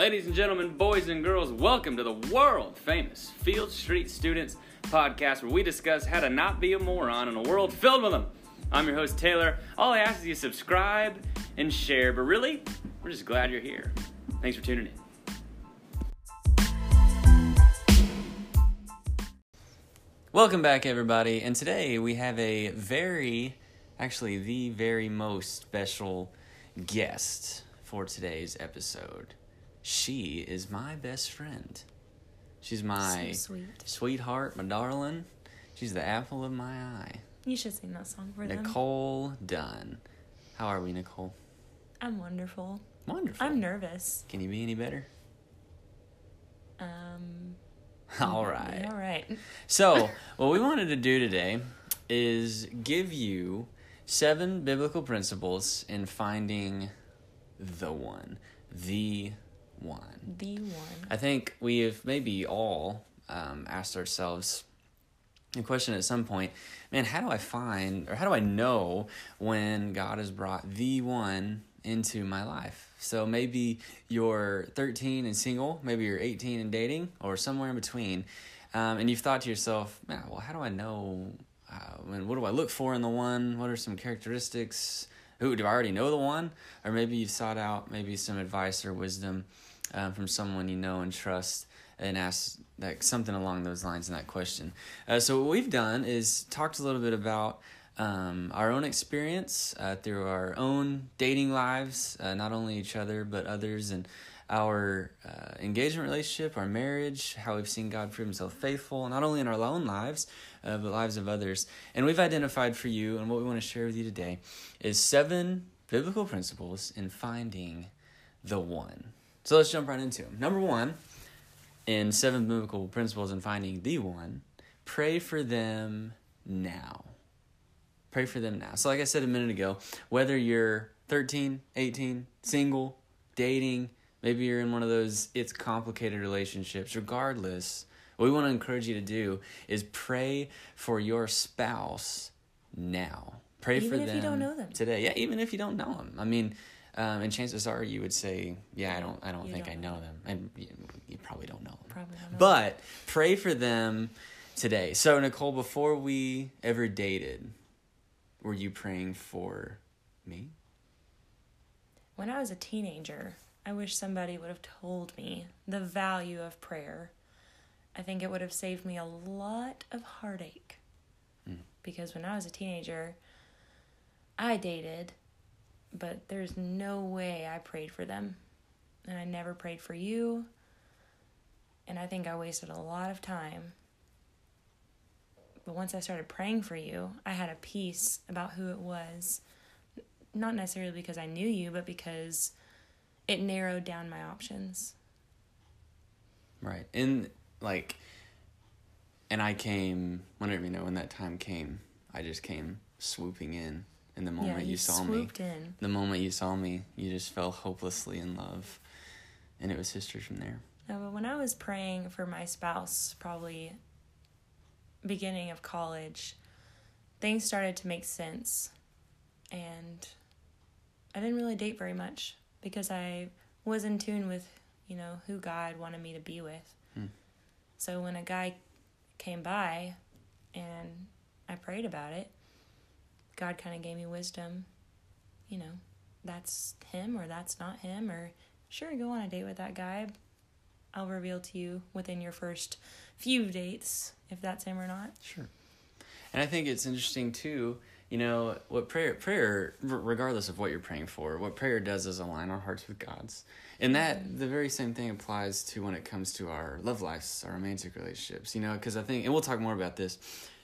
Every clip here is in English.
Ladies and gentlemen, boys and girls, welcome to the world famous Field Street Students podcast where we discuss how to not be a moron in a world filled with them. I'm your host, Taylor. All I ask is you subscribe and share, but really, we're just glad you're here. Thanks for tuning in. Welcome back, everybody. And today we have a very, actually, the very most special guest for today's episode. She is my best friend. She's my So sweet. sweetheart, my darling. She's the apple of my eye. You should sing that song for them. Nicole Dunn. How are we, Nicole? I'm wonderful. Wonderful. I'm nervous. Can you be any better? Um. All right. All right. So, what we wanted to do today is give you seven biblical principles in finding the one. The one. The one. I think we have maybe all um, asked ourselves a question at some point man, how do I find or how do I know when God has brought the one into my life? So maybe you're 13 and single, maybe you're 18 and dating, or somewhere in between. Um, and you've thought to yourself, man, well, how do I know? Uh, when, what do I look for in the one? What are some characteristics? Who do I already know the one? Or maybe you've sought out maybe some advice or wisdom um, from someone you know and trust and ask like something along those lines in that question. Uh, so what we've done is talked a little bit about um, our own experience uh, through our own dating lives, uh, not only each other but others, and our uh, engagement relationship, our marriage, how we've seen God prove Himself faithful, not only in our own lives uh, but lives of others. And we've identified for you, and what we want to share with you today is seven biblical principles in finding the one. So let's jump right into them. Number one, in seven biblical principles in finding the one, pray for them now. Pray for them now. So, like I said a minute ago, whether you're 13, 18, single, dating, maybe you're in one of those it's complicated relationships, regardless, what we want to encourage you to do is pray for your spouse now. Pray Even for them you don't know them. today. Yeah, even if you don't know them. I mean, um, and chances are you would say, "Yeah, I don't, I don't You think don't I know them," and you, you probably don't know them. Probably don't know. But pray for them today. So, Nicole, before we ever dated, were you praying for me? When I was a teenager, I wish somebody would have told me the value of prayer. I think it would have saved me a lot of heartache. Mm. Because when I was a teenager, I dated, but there's no way I prayed for them. And I never prayed for you. And I think I wasted a lot of time. But once I started praying for you, I had a peace about who it was. Not necessarily because I knew you, but because it narrowed down my options. Right. And like, and I came whenever you know when that time came. I just came swooping in, and the moment yeah, you, you saw me, in. the moment you saw me, you just fell hopelessly in love, and it was history from there. No, but when I was praying for my spouse, probably beginning of college, things started to make sense. And I didn't really date very much because I was in tune with, you know, who God wanted me to be with. Hmm. So when a guy came by and I prayed about it, God kind of gave me wisdom. You know, that's him or that's not him, or sure, go on a date with that guy. I'll reveal to you within your first few dates if that's him or not. Sure. And I think it's interesting too, you know, what prayer prayer regardless of what you're praying for, what prayer does is align our hearts with God's. And that mm-hmm. the very same thing applies to when it comes to our love lives, our romantic relationships, you know, because I think and we'll talk more about this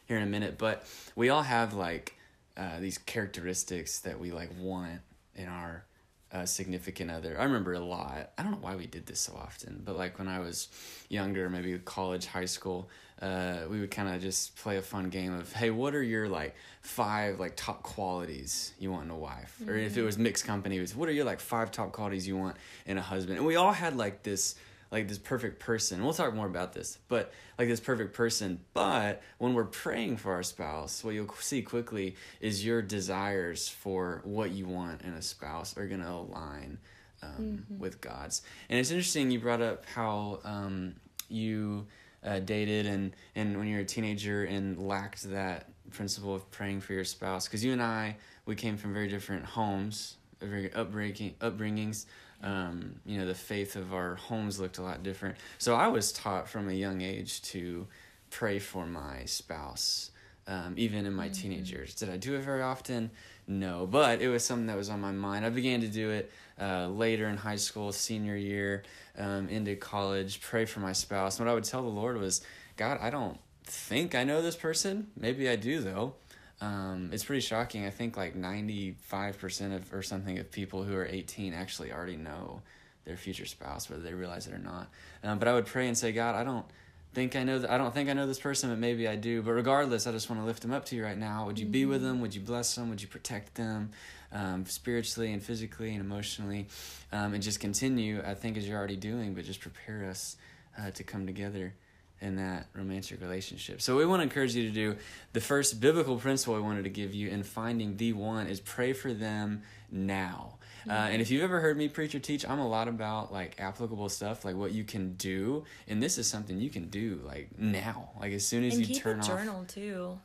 here in a minute, but we all have like uh, these characteristics that we like want in our uh, significant other. I remember a lot. I don't know why we did this so often, but like when I was younger, maybe college, high school, uh, we would kind of just play a fun game of, hey, what are your like five like top qualities you want in a wife? Or if it was mixed company, it was what are your like five top qualities you want in a husband? And we all had like this like this perfect person. We'll talk more about this, but like this perfect person. But when we're praying for our spouse, what you'll see quickly is your desires for what you want in a spouse are going to align um, with God's. And it's interesting you brought up how um, you uh, dated and, and when you were a teenager and lacked that principle of praying for your spouse. Because you and I, we came from very different homes, very upbringing, upbringings. Um, you know, the faith of our homes looked a lot different. So I was taught from a young age to pray for my spouse, um, even in my mm-hmm. teenage years. Did I do it very often? No, but it was something that was on my mind. I began to do it uh, later in high school, senior year, um, into college, pray for my spouse. what I would tell the Lord was, God, I don't think I know this person. Maybe I do, though. Um, it's pretty shocking. I think like 95% of or something of people who are 18 actually already know their future spouse, whether they realize it or not. Um, but I would pray and say, God, I don't think I know th- I don't think I know this person, but maybe I do. But regardless, I just want to lift them up to you right now. Would you be with mm-hmm. them? Would you bless them? Would you protect them? um, spiritually and physically and emotionally, um, and just continue, I think, as you're already doing, but just prepare us uh, to come together in that romantic relationship. So we want to encourage you to do the first biblical principle I wanted to give you in finding the one is pray for them now. Uh, and if you've ever heard me preach or teach, I'm a lot about like applicable stuff, like what you can do, and this is something you can do like now, like as soon as and you keep turn a journal off. too,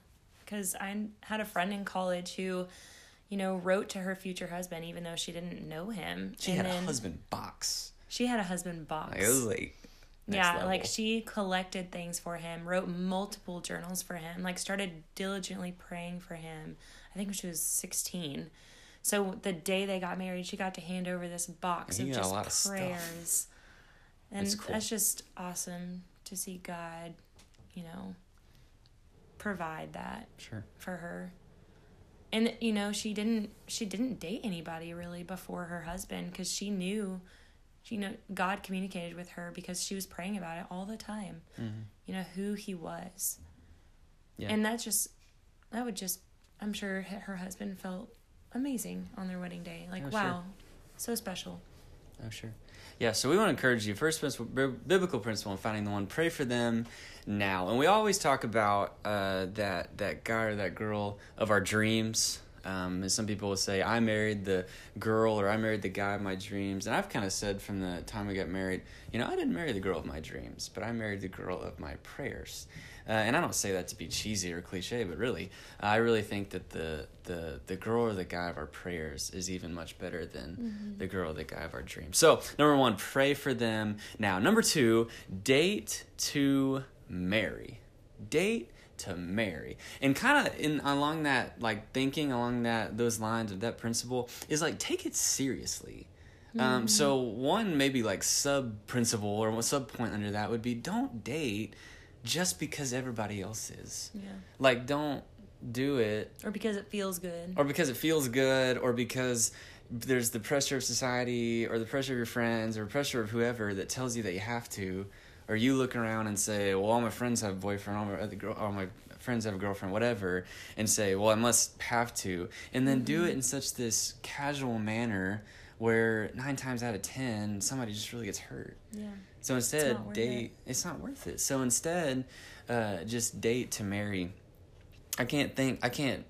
because I had a friend in college who you know, wrote to her future husband even though she didn't know him. She and had a husband box. She had a husband box. Like, it was like yeah, level. like she collected things for him, wrote multiple journals for him, like started diligently praying for him. I think when she was 16. So the day they got married, she got to hand over this box of just of prayers. And that's, cool. that's just awesome to see God, you know, provide that sure. for her and you know she didn't she didn't date anybody really before her husband because she knew you know god communicated with her because she was praying about it all the time mm-hmm. you know who he was yeah. and that's just that would just i'm sure her husband felt amazing on their wedding day like oh, wow sure. so special oh sure yeah, so we want to encourage you. First principle, biblical principle in finding the one. Pray for them now, and we always talk about uh, that that guy or that girl of our dreams. Um, and some people will say, "I married the girl," or "I married the guy of my dreams." And I've kind of said from the time we got married, you know, I didn't marry the girl of my dreams, but I married the girl of my prayers. Uh, and I don't say that to be cheesy or cliche, but really, I really think that the the the girl or the guy of our prayers is even much better than mm-hmm. the girl or the guy of our dreams. So number one, pray for them now. Number two, date to marry. Date to marry and kind of in along that like thinking along that those lines of that principle is like take it seriously um, mm-hmm. um so one maybe like sub principle or one sub point under that would be don't date just because everybody else is. Yeah. Like don't do it or because it feels good. Or because it feels good or because there's the pressure of society or the pressure of your friends or pressure of whoever that tells you that you have to or you look around and say, "Well, all my friends have a boyfriend, all my girl, all my friends have a girlfriend, whatever," and say, "Well, I must have to," and then mm-hmm. do it in such this casual manner where nine times out of ten somebody just really gets hurt. Yeah. So instead, it's date. It. It's not worth it. So instead, uh, just date to marry. I can't think. I can't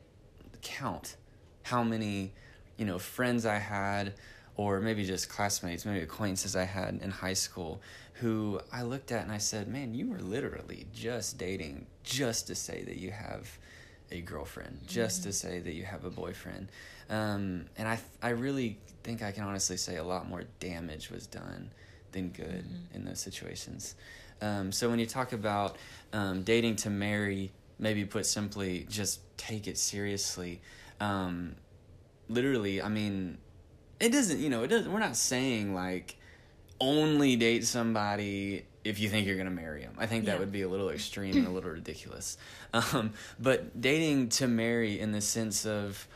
count how many, you know, friends I had, or maybe just classmates, maybe acquaintances I had in high school, who I looked at and I said, "Man, you were literally just dating just to say that you have." a girlfriend just mm-hmm. to say that you have a boyfriend um, and I, I really think I can honestly say a lot more damage was done than good mm-hmm. in those situations. Um, so when you talk about um, dating to marry, maybe put simply, just take it seriously. Um, literally, I mean, it doesn't. You know, it doesn't. We're not saying like only date somebody if you think you're going to marry them. I think that yeah. would be a little extreme and a little ridiculous. Um, but dating to marry in the sense of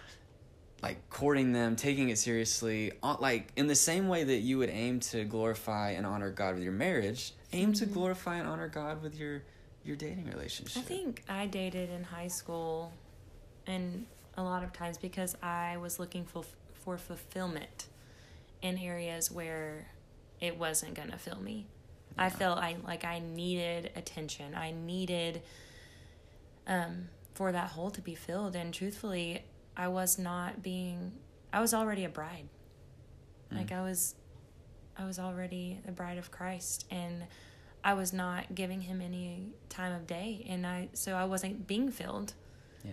like courting them, taking it seriously, uh, like in the same way that you would aim to glorify and honor God with your marriage, aim mm-hmm. to glorify and honor God with your your dating relationship. I think I dated in high school and a lot of times because I was looking for for fulfillment in areas where it wasn't going to fill me. Yeah. I felt I like I needed attention. I needed um for that hole to be filled and truthfully I was not being I was already a bride. Mm. Like I was I was already the bride of Christ and I was not giving him any time of day and I so I wasn't being filled. Yeah.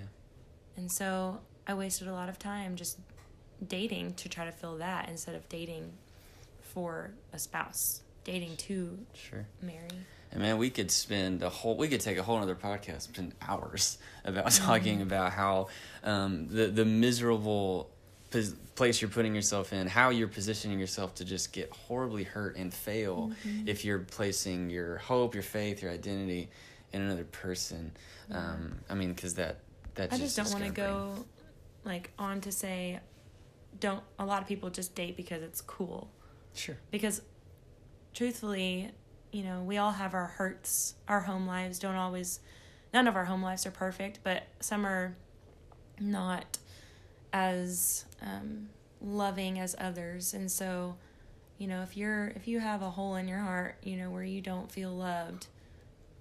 And so I wasted a lot of time just dating to try to fill that instead of dating for a spouse, dating to Sure. marry. And man, we could spend a whole we could take a whole other podcast, spend hours about talking about how um, the the miserable pos- place you're putting yourself in, how you're positioning yourself to just get horribly hurt and fail if you're placing your hope, your faith, your identity in another person. Um, I mean, because that that I just don't want to go like on to say don't a lot of people just date because it's cool. Sure. Because truthfully, you know, we all have our hurts. Our home lives don't always none of our home lives are perfect, but some are not as um, loving as others. And so, you know, if you're if you have a hole in your heart, you know, where you don't feel loved,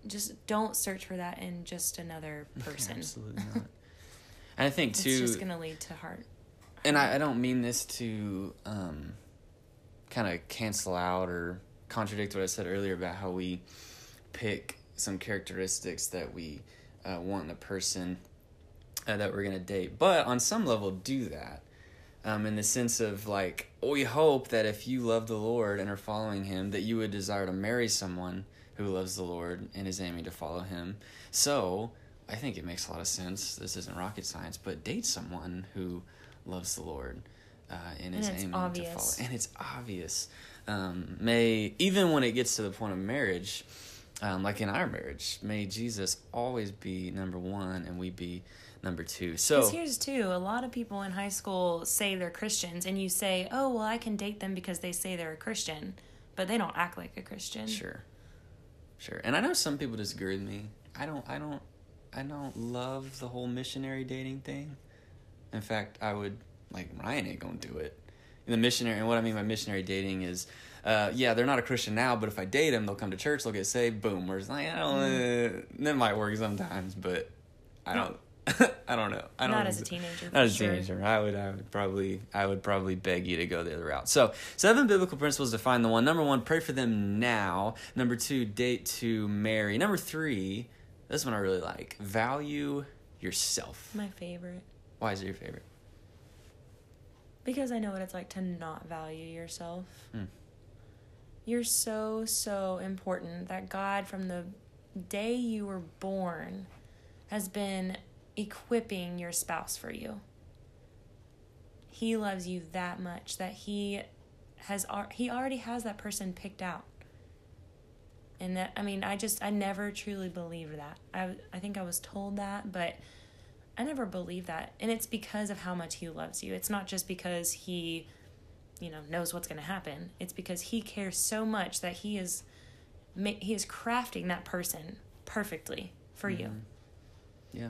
just don't search for that in just another person. Absolutely not. And I think too, It's just gonna lead to heart. And I, I don't mean this to um, kind of cancel out or contradict what I said earlier about how we pick some characteristics that we uh, want in a person uh, that we're going to date. But on some level, do that. Um, in the sense of like, we hope that if you love the Lord and are following Him, that you would desire to marry someone who loves the Lord and is aiming to follow Him. So, I think it makes a lot of sense. This isn't rocket science, but date someone who loves the Lord uh, and is And it's aiming to obvious. follow. And it's obvious. Um, may even when it gets to the point of marriage, um, like in our marriage, may Jesus always be number one and we be number two. So here's too, a lot of people in high school say they're Christians, and you say, "Oh, well, I can date them because they say they're a Christian," but they don't act like a Christian. Sure. Sure. And I know some people disagree with me. I don't I don't I don't love the whole missionary dating thing. In fact, I would like Ryan ain't gonna do it. And the missionary and what I mean by missionary dating is uh, yeah, they're not a Christian now, but if I date them, they'll come to church, they'll get saved, boom. Whereas like, I don't, uh, that might work sometimes, but I don't, I don't know. I don't. Not as a teenager. Not as a sure. teenager. I would I would probably I would probably beg you to go the other route. So seven biblical principles to find the one. Number one, pray for them now. Number two, date to marry. Number three, this one I really like. Value yourself. My favorite. Why is it your favorite? Because I know what it's like to not value yourself. Hmm. You're so, so important that God, from the day you were born, has been equipping your spouse for you. He loves you that much that he has he already has that person picked out. And that I mean, I just I never truly believed that. I I think I was told that, but I never believed that. And it's because of how much he loves you. It's not just because he, you know, knows what's going to happen. It's because he cares so much that he is he is crafting that person perfectly for you. Mm-hmm. Yeah.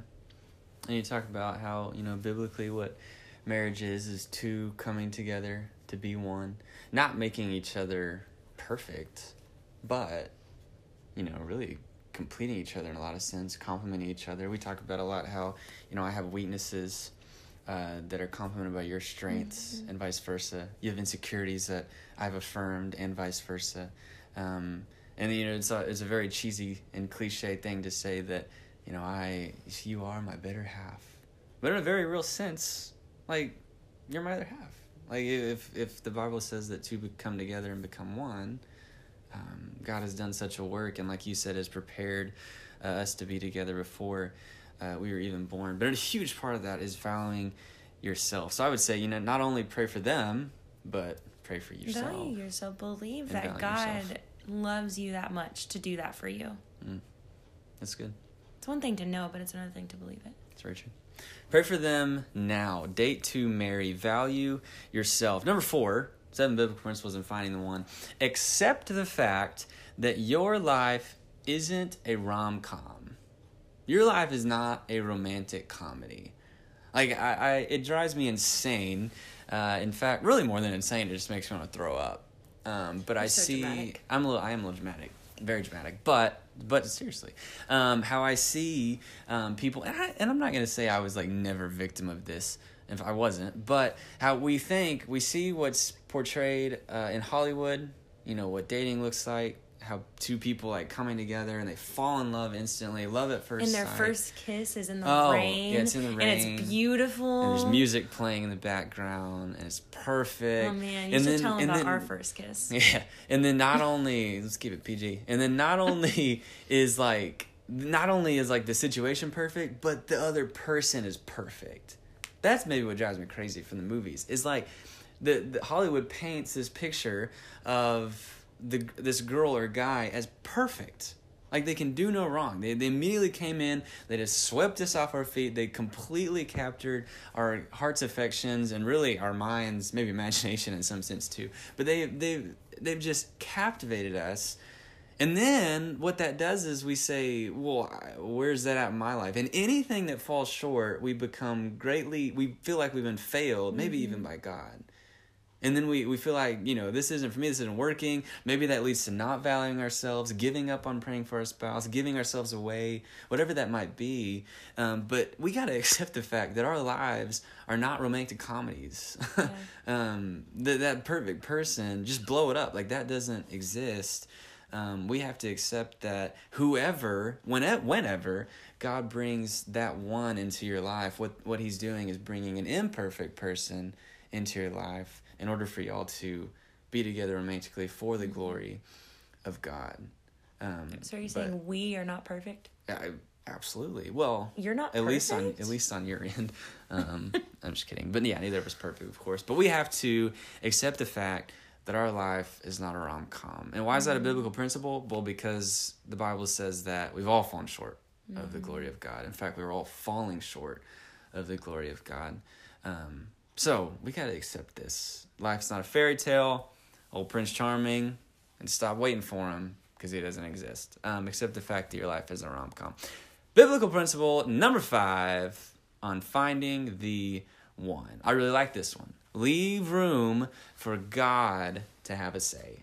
And you talk about how, you know, biblically what marriage is is two coming together to be one, not making each other perfect, but you know, really completing each other in a lot of sense, complementing each other. We talk about a lot how, you know, I have weaknesses uh, that are complemented by your strengths and vice versa. You have insecurities that I've affirmed and vice versa. Um, and you know, it's a, it's a very cheesy and cliche thing to say that, you know, I you are my better half, but in a very real sense, like you're my other half. Like if if the Bible says that two come together and become one, um, God has done such a work, and like you said, has prepared uh, us to be together before uh, we were even born. But a huge part of that is valuing yourself. So I would say, you know, not only pray for them, but pray for yourself. Value yourself. Believe that God yourself. loves you that much to do that for you. That's good. It's one thing to know, but it's another thing to believe it. That's very true. Pray for them now. Date to marry. Value yourself. Number four, seven biblical principles in finding the one. Accept the fact that your life isn't a rom com. Your life is not a romantic comedy. Like I, I it drives me insane. Uh, in fact, really more than insane, it just makes me want to throw up. Um, but I You're so see, dramatic. I'm a little, I am a little dramatic, very dramatic. But, but seriously, um, how I see um, people, and, I, and I'm not gonna say I was like never victim of this, if I wasn't, but how we think we see what's portrayed uh, in Hollywood you know what dating looks like how two people like coming together and they fall in love instantly love at first And their sight. first kiss is in the Oh, rain. yeah, it's in the rain. And it's beautiful. and there's music playing in the background and it's perfect Oh man, you and should then, tell them about then, our first kiss. yeah and then not only let's keep it pg and then not only is like not only is like the situation perfect but the other person is perfect that's maybe what drives me crazy from the movies is like the, the hollywood paints this picture of the this girl or guy as perfect. Like they can do no wrong. They, they immediately came in they just swept us off our feet they completely captured our heart's affections and really our minds maybe imagination in some sense too. But they they they've just captivated us and then what that does is we say, well, where's that at in my life? And anything that falls short, we become greatly, we feel like we've been failed, maybe even by God. And then we, we feel like, you know, this isn't for me, this isn't working. Maybe that leads to not valuing ourselves, giving up on praying for our spouse, giving ourselves away, whatever that might be. Um, but we got to accept the fact that our lives are not romantic comedies. um, that, that perfect person, just blow it up. Like that doesn't exist. Um, we have to accept that whoever, whenever, whenever God brings that one into your life, what, what he's doing is bringing an imperfect person into your life in order for y'all to be together romantically for the glory of God. Um, So are you saying we are not perfect? I, absolutely. Well, You're not at least on at least on your end. Um, I'm just kidding, but yeah, neither of us perfect, of course. But we have to accept the fact that our life is not a rom com. And why is that a Mm-hmm. biblical principle? Well, because the Bible says that we've all fallen short of the glory of God. In fact, we're all falling short of the glory of God. Um, so we got to accept this. Life's not a fairy tale. Old Prince Charming, and stop waiting for him because he doesn't exist. Um, accept the fact that your life isn't a rom com. Biblical principle number five on finding the one. I really like this one. Leave room for God to have a say.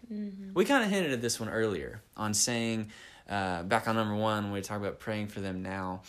We kind of hinted at this one earlier on saying, uh, back on number one, when we talk about praying for them now,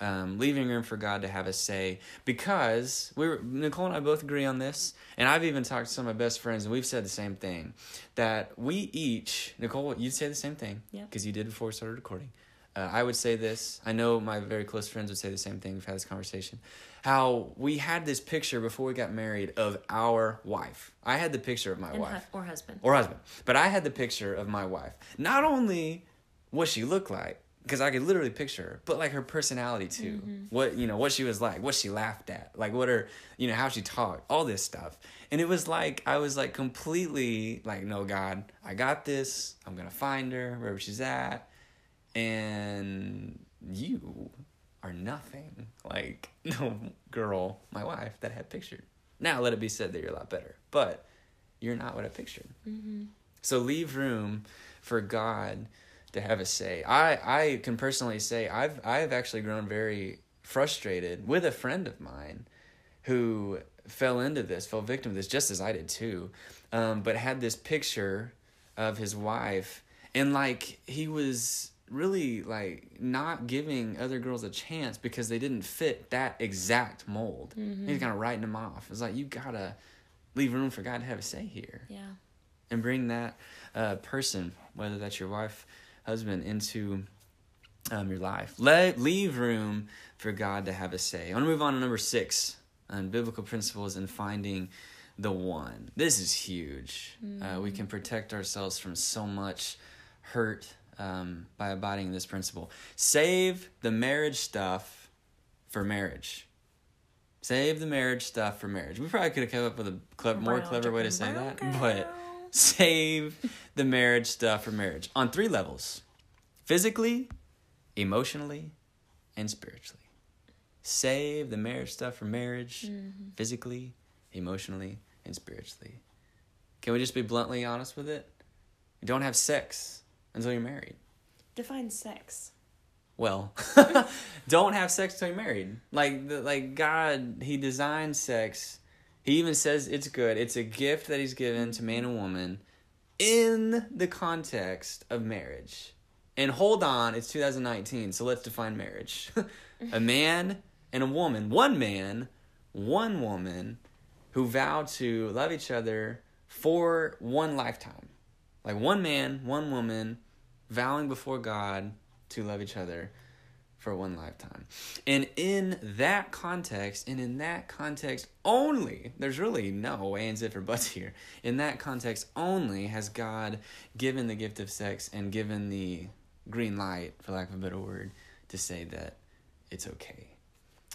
um, leaving room for God to have a say because we were, Nicole and I both agree on this, and I've even talked to some of my best friends, and we've said the same thing that we each, Nicole, you'd say the same thing because you did before we started recording. Uh, I would say this. I know my very close friends would say the same thing. We've had this conversation. How we had this picture before we got married of our wife. I had the picture of my And wife hu- or husband. or husband. But I had the picture of my wife. Not only what she looked like, because I could literally picture her, but like her personality too. Mm-hmm. What you know, what she was like, what she laughed at, like what her, you know, how she talked, all this stuff. And it was like I was like completely like, no, God, I got this. I'm gonna find her wherever she's at, and you nothing like no girl, my wife that I had pictured. Now let it be said that you're a lot better, but you're not what I pictured. So leave room for God to have a say. I I can personally say I've I've actually grown very frustrated with a friend of mine who fell into this, fell victim to this, just as I did too, um, but had this picture of his wife, and like he was really like not giving other girls a chance because they didn't fit that exact mold. He's kind of writing them off. It's like you gotta leave room for God to have a say here Yeah. and bring that uh, person, whether that's your wife, husband, into um, your life. Let leave room for God to have a say. I want to move on to number six on biblical principles and finding the one. This is huge. Uh, we can protect ourselves from so much hurt um, by abiding in this principle. Save the marriage stuff for marriage. Save the marriage stuff for marriage. We probably could have come up with a clever, more clever way to say that, but save the marriage stuff for marriage on three levels physically, emotionally, and spiritually. Save the marriage stuff for marriage physically, emotionally, and spiritually. Can we just be bluntly honest with it? We don't have sex until you're married. Define sex. Well, don't have sex till you're married. Like the, like God, He designed sex. He even says it's good. It's a gift that He's given to man and woman in the context of marriage. And hold on, it's 2019, so let's define marriage. a man and a woman, one man, one woman, who vow to love each other for one lifetime. Like one man, one woman, vowing before God to love each other for one lifetime. And in that context, and in that context only, there's really no ands, if, or buts here. In that context only has God given the gift of sex and given the green light, for lack of a better word, to say that it's okay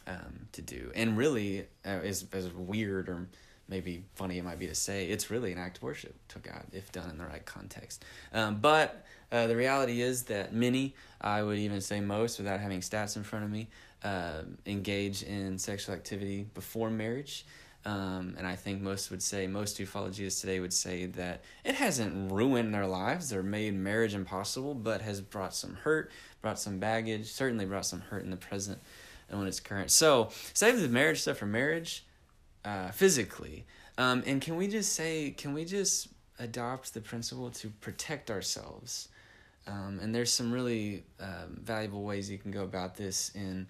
um, to do. And really, uh, as, as weird or maybe funny it might be to say, it's really an act of worship to God if done in the right context. Um, but uh, the reality is that many, I would even say most, without having stats in front of me, uh, engage in sexual activity before marriage. Um, and I think most would say, most who follow Jesus today would say that it hasn't ruined their lives or made marriage impossible, but has brought some hurt, brought some baggage, certainly brought some hurt in the present and when it's current. So, save the marriage stuff for marriage uh, physically. Um, and can we just say, can we just adopt the principle to protect ourselves? Um, and there's some really um, valuable ways you can go about this in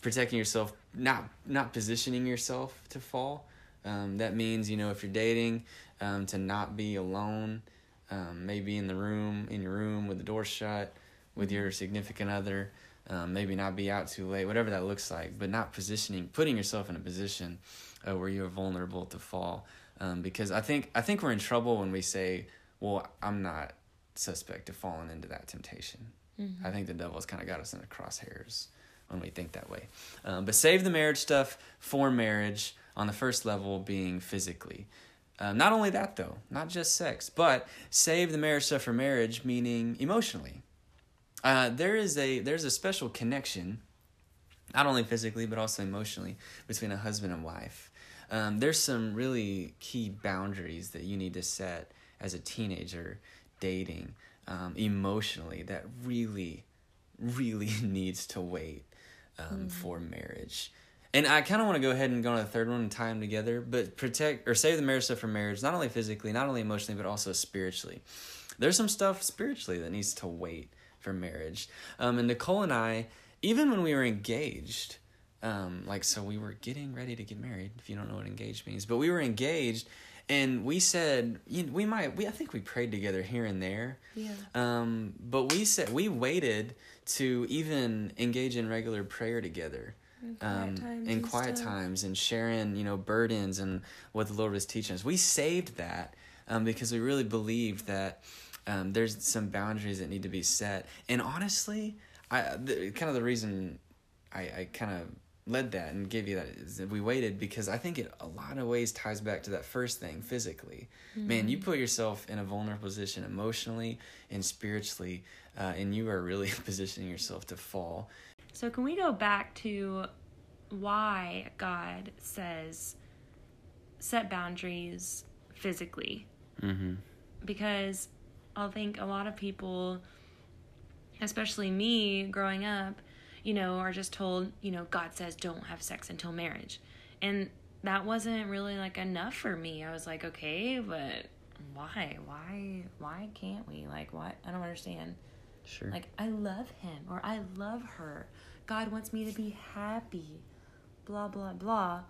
protecting yourself, not not positioning yourself to fall. Um, that means you know if you're dating, um, to not be alone, um, maybe in the room in your room with the door shut, with your significant other. Um, maybe not be out too late, whatever that looks like, but not positioning, putting yourself in a position uh, where you're vulnerable to fall. Um, because I think I think we're in trouble when we say, "Well, I'm not suspect of falling into that temptation." Mm-hmm. I think the devil's kind of got us in the crosshairs when we think that way. Um, but save the marriage stuff for marriage on the first level being physically. Uh, not only that though, not just sex, but save the marriage stuff for marriage, meaning emotionally. Uh, there is a there's a special connection, not only physically but also emotionally, between a husband and wife. Um, there's some really key boundaries that you need to set as a teenager dating um, emotionally that really, really needs to wait um, mm. for marriage. And I kind of want to go ahead and go on the third one and tie them together, but protect or save the marriage stuff for marriage, not only physically, not only emotionally, but also spiritually. There's some stuff spiritually that needs to wait for marriage. Um, and Nicole and I, even when we were engaged, um, like so we were getting ready to get married. If you don't know what engaged means, but we were engaged, and we said you know, we might. We I think we prayed together here and there. Yeah. Um, but we said we waited to even engage in regular prayer together. In quiet, um, times, in quiet times and sharing, you know, burdens and what the Lord was teaching us. We saved that um, because we really believed that um, there's some boundaries that need to be set. And honestly, I the, kind of the reason I, I kind of led that and gave you that is that we waited because I think it a lot of ways ties back to that first thing physically. Mm-hmm. Man, you put yourself in a vulnerable position emotionally and spiritually, uh, and you are really positioning yourself to fall. So, can we go back to why God says set boundaries physically? Mm-hmm. Because I think a lot of people, especially me growing up, you know, are just told, you know, God says don't have sex until marriage. And that wasn't really like enough for me. I was like, okay, but why? Why why can't we? Like what? I don't understand. Sure. Like I love him or I love her. God wants me to be happy. Blah blah blah.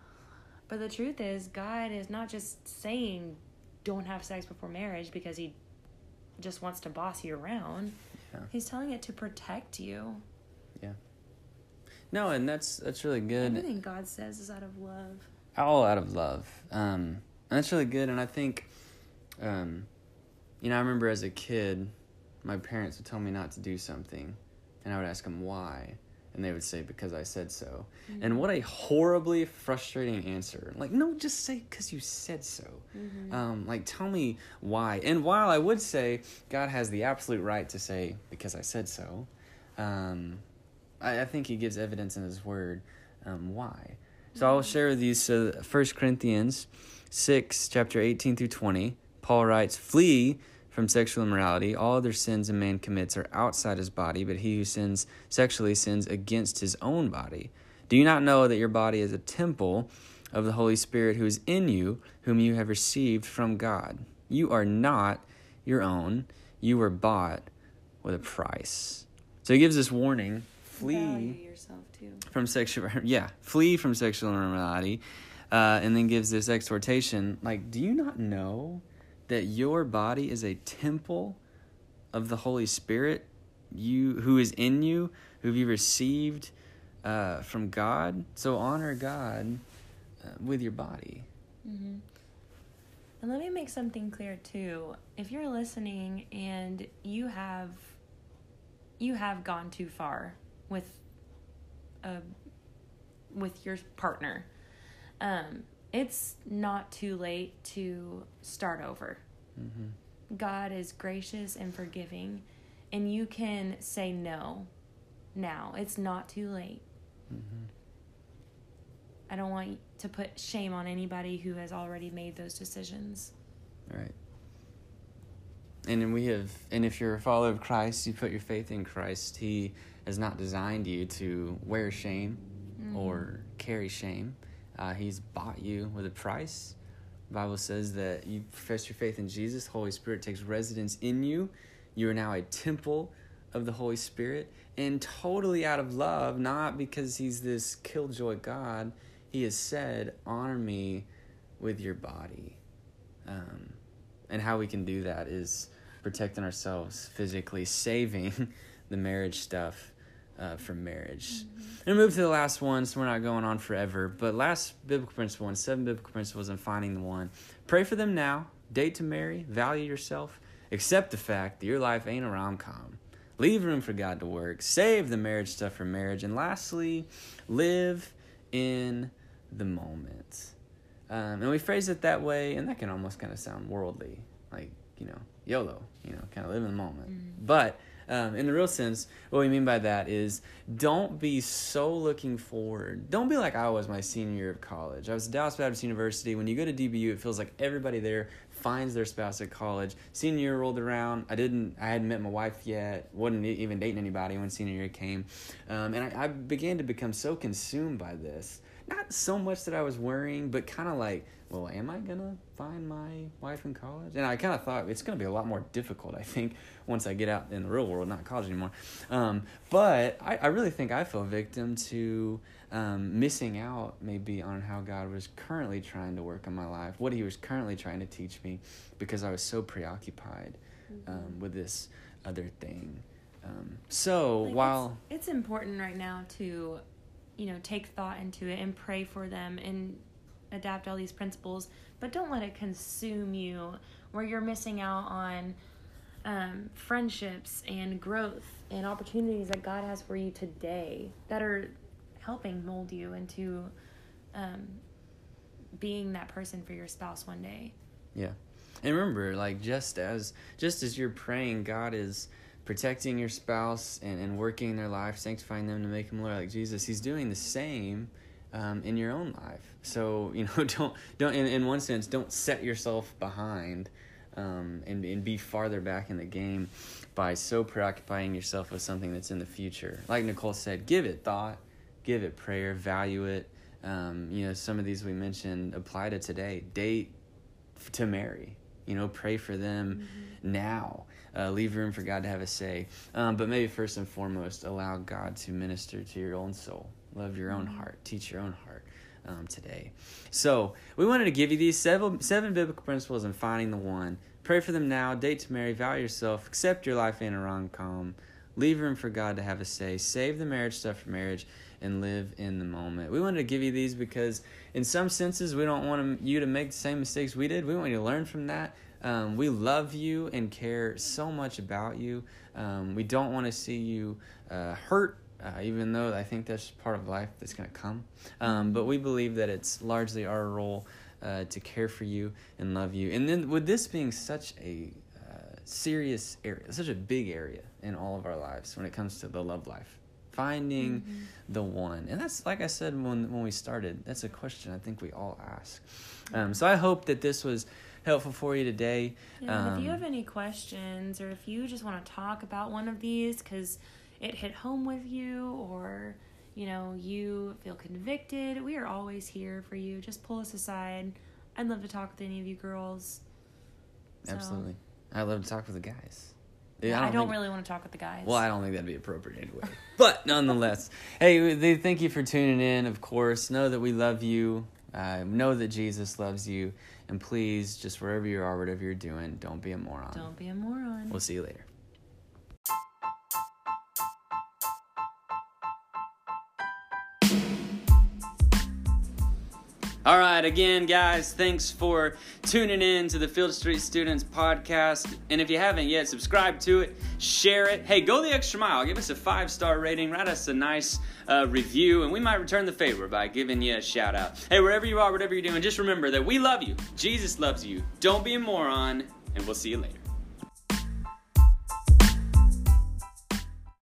But the truth is God is not just saying don't have sex before marriage because he just wants to boss you around. Yeah. He's telling it to protect you. Yeah. No, and that's that's really good. Everything God says is out of love. All out of love. Um, that's really good, and I think, um, you know, I remember as a kid, my parents would tell me not to do something, and I would ask them why, and they would say because I said so. Mm-hmm. And what a horribly frustrating answer. Like, no, just say because you said so. Mm-hmm. Um, like, tell me why. And while I would say God has the absolute right to say because I said so, um, I, I, think He gives evidence in His Word um, why. So I'll mm-hmm. share with you. So, First Corinthians six, chapter eighteen through twenty. Paul writes, "Flee." From sexual immorality. All other sins a man commits are outside his body, but he who sins sexually sins against his own body. Do you not know that your body is a temple of the Holy Spirit who is in you, whom you have received from God? You are not your own, you were bought with a price. So he gives this warning flee from sexual yeah flee from sexual immorality uh, and then gives this exhortation like do you not know that your body is a temple of the Holy Spirit, you who is in you, who you received uh, from God. So honor God uh, with your body. Mm-hmm. And let me make something clear too. If you're listening and you have you have gone too far with a with your partner, um, it's not too late to start over. Mm-hmm. God is gracious and forgiving, and you can say no now. It's not too late. Mm-hmm. I don't want to put shame on anybody who has already made those decisions. Right. And we have, and if you're a follower of Christ, you put your faith in Christ. He has not designed you to wear shame Mm-hmm. or carry shame. Uh, he's bought you with a price. The Bible says that you profess your faith in Jesus, Holy Spirit takes residence in you. You are now a temple of the Holy Spirit, and totally out of love, not because He's this killjoy God. He has said, "Honor me with your body." Um, and how we can do that is protecting ourselves physically, saving the marriage stuff uh, from marriage. And move to the last one, so we're not going on forever. But last biblical principle and seven biblical principles in finding the one. Pray for them now. Date to marry. Value yourself. Accept the fact that your life ain't a rom com. Leave room for God to work. Save the marriage stuff for marriage. And lastly, live in the moment. Um, and we phrase it that way, and that can almost kind of sound worldly, like, you know, YOLO, you know, kind of live in the moment. But um, in the real sense, what we mean by that is don't be so looking forward. Don't be like I was my senior year of college. I was at Dallas Baptist University. When you go to DBU, it feels like everybody there finds their spouse at college. Senior year rolled around. I didn't. I hadn't met my wife yet. wasn't even dating anybody when senior year came, um, and I, I began to become so consumed by this. Not so much that I was worrying, but kind of like, well, am I gonna find my wife in college? And I kind of thought it's gonna be a lot more difficult. I think once I get out in the real world, not college anymore. Um, but I, I really think I fell victim to um, missing out maybe on how God was currently trying to work in my life, what He was currently trying to teach me, because I was so preoccupied um, with this other thing. Um, so Like, while it's, it's important right now to, you know, take thought into it and pray for them and adapt all these principles, but don't let it consume you where you're missing out on um, friendships and growth and opportunities that God has for you today that are helping mold you into um, being that person for your spouse one day. Yeah. And remember, like just as just as you're praying, God is protecting your spouse and, and working in their life, sanctifying them to make them more like Jesus. He's doing the same um, in your own life. So, you know, don't don't in, in one sense, don't set yourself behind um, and, and be farther back in the game by so preoccupying yourself with something that's in the future. Like Nicole said, give it thought, give it prayer, value it. Um, you know, some of these we mentioned apply to today. Date to marry. You know, pray for them now. Uh, leave room for God to have a say. Um, but maybe first and foremost, allow God to minister to your own soul. Love your own heart. Teach your own heart um, today. So we wanted to give you these seven, seven biblical principles in finding the one. Pray for them now. Date to marry. Value yourself. Accept your life in a rom com. Leave room for God to have a say. Save the marriage stuff for marriage and live in the moment. We wanted to give you these because, in some senses, we don't want you to make the same mistakes we did. We want you to learn from that. Um, we love you and care so much about you. Um, we don't want to see you uh, hurt, uh, even though I think that's part of life that's going to come. Um, but we believe that it's largely our role uh, to care for you and love you. And then, with this being such a uh, serious area, such a big area in all of our lives when it comes to the love life, finding the one, and that's like I said when when we started. That's a question I think we all ask. Um, so I hope that this was helpful for you today. Yeah, and if you Um, have any questions or if you just want to talk about one of these because it hit home with you or you know you feel convicted, we are always here for you. Just pull us aside. I'd love to talk with any of you girls. So- Absolutely, I'd love to talk with the guys. Yeah, I don't, think- really want to talk with the guys. Well, I don't think that'd be appropriate anyway. But nonetheless, hey, thank you for tuning in. Of course, know that we love you. Uh, know that Jesus loves you. And please, just wherever you are, whatever you're doing, don't be a moron. Don't be a moron. We'll see you later. All right, again, guys, thanks for tuning in to the Field Street Students podcast. And if you haven't yet, subscribe to it, share it. Hey, go the extra mile. Give us a five star rating, write us a nice uh, review, and we might return the favor by giving you a shout out. Hey, wherever you are, whatever you're doing, just remember that we love you. Jesus loves you. Don't be a moron, and we'll see you later.